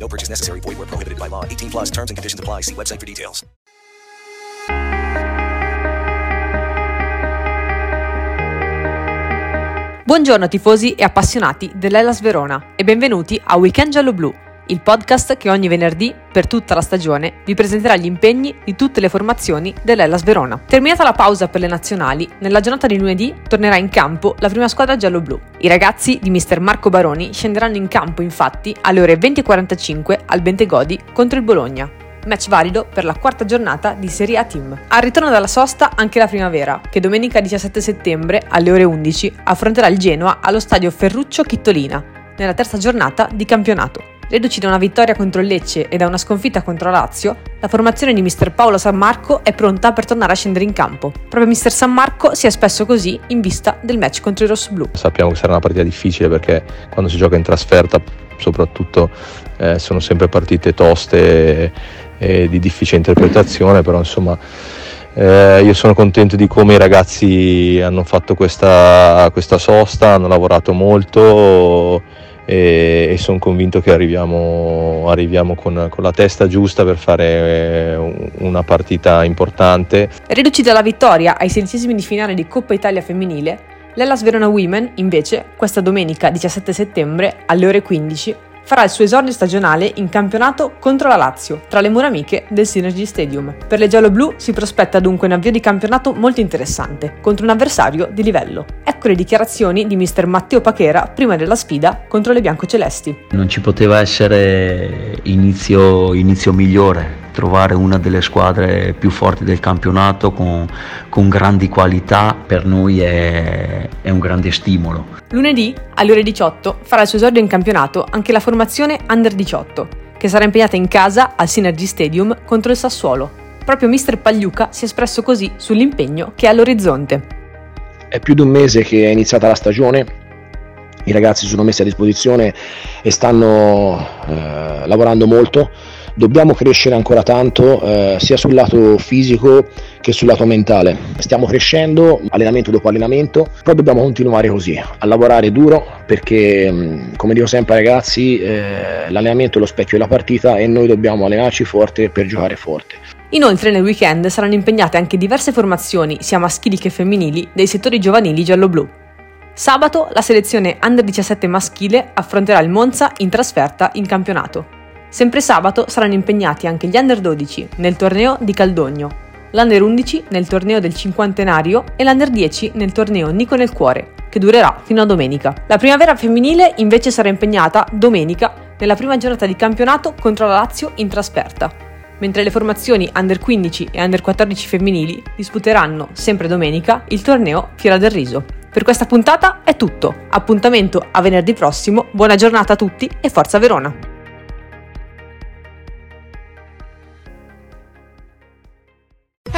No purchase necessary. Void where prohibited by law. 18 plus terms and conditions apply. See website for details. Buongiorno tifosi e appassionati dell'Ellas Verona e benvenuti a Weekend Giallo Blu, il podcast che ogni venerdì, per tutta la stagione, vi presenterà gli impegni di tutte le formazioni dell'Ellas Verona. Terminata la pausa per le nazionali, nella giornata di lunedì tornerà in campo la prima squadra giallo-blu. I ragazzi di mister Marco Baroni scenderanno in campo infatti alle ore 20.45 al Bentegodi contro il Bologna match valido per la quarta giornata di Serie A Team. Al ritorno dalla sosta anche la primavera, che domenica 17 settembre alle ore 11 affronterà il Genoa allo stadio Ferruccio Chittolina, nella terza giornata di campionato. Reduci da una vittoria contro il Lecce e da una sconfitta contro la Lazio, la formazione di mister Paolo San Marco è pronta per tornare a scendere in campo. Proprio mister San Marco si è espresso così in vista del match contro i rossoblù. Sappiamo che sarà una partita difficile perché quando si gioca in trasferta soprattutto eh, sono sempre partite toste e di difficile interpretazione, però insomma eh, io sono contento di come i ragazzi hanno fatto questa, questa sosta, hanno lavorato molto e, e sono convinto che arriviamo, arriviamo con, con, la testa giusta per fare una partita importante. Riduci dalla vittoria ai sedicesimi di finale di Coppa Italia femminile, l'Ellas Verona Women invece questa domenica 17 settembre alle ore 15 farà il suo esordio stagionale in campionato contro la Lazio, tra le mura amiche del Synergy Stadium. Per le giallo-blu si prospetta dunque un avvio di campionato molto interessante, contro un avversario di livello. Ecco le dichiarazioni di mister Matteo Pachera prima della sfida contro le biancocelesti. Non ci poteva essere inizio, inizio migliore trovare una delle squadre più forti del campionato con, con grandi qualità per noi è, è, un grande stimolo. Lunedì alle ore 18 farà il suo esordio in campionato anche la formazione Under 18 che sarà impegnata in casa al Synergy Stadium contro il Sassuolo. Proprio mister Pagliuca si è espresso così sull'impegno che è all'orizzonte. È più di un mese che è iniziata la stagione, i ragazzi sono messi a disposizione e stanno eh, lavorando molto dobbiamo crescere ancora tanto eh, sia sul lato fisico che sul lato mentale. Stiamo crescendo allenamento dopo allenamento, però dobbiamo continuare così, a lavorare duro perché mm, come dico sempre ragazzi eh, l'allenamento è lo specchio della partita e noi dobbiamo allenarci forte per giocare forte. Inoltre nel weekend saranno impegnate anche diverse formazioni, sia maschili che femminili, dei settori giovanili giallo-blu. Sabato la selezione Under 17 maschile affronterà il Monza in trasferta in campionato. Sempre sabato saranno impegnati anche gli Under 12 nel torneo di Caldogno, l'Under 11 nel torneo del cinquantenario e l'Under 10 nel torneo Nico nel Cuore, che durerà fino a domenica. La primavera femminile invece sarà impegnata domenica nella prima giornata di campionato contro la Lazio in trasferta, mentre le formazioni Under 15 e Under 14 femminili disputeranno sempre domenica il torneo Fiera del Riso. Per questa puntata è tutto. Appuntamento a venerdì prossimo. Buona giornata a tutti e forza Verona!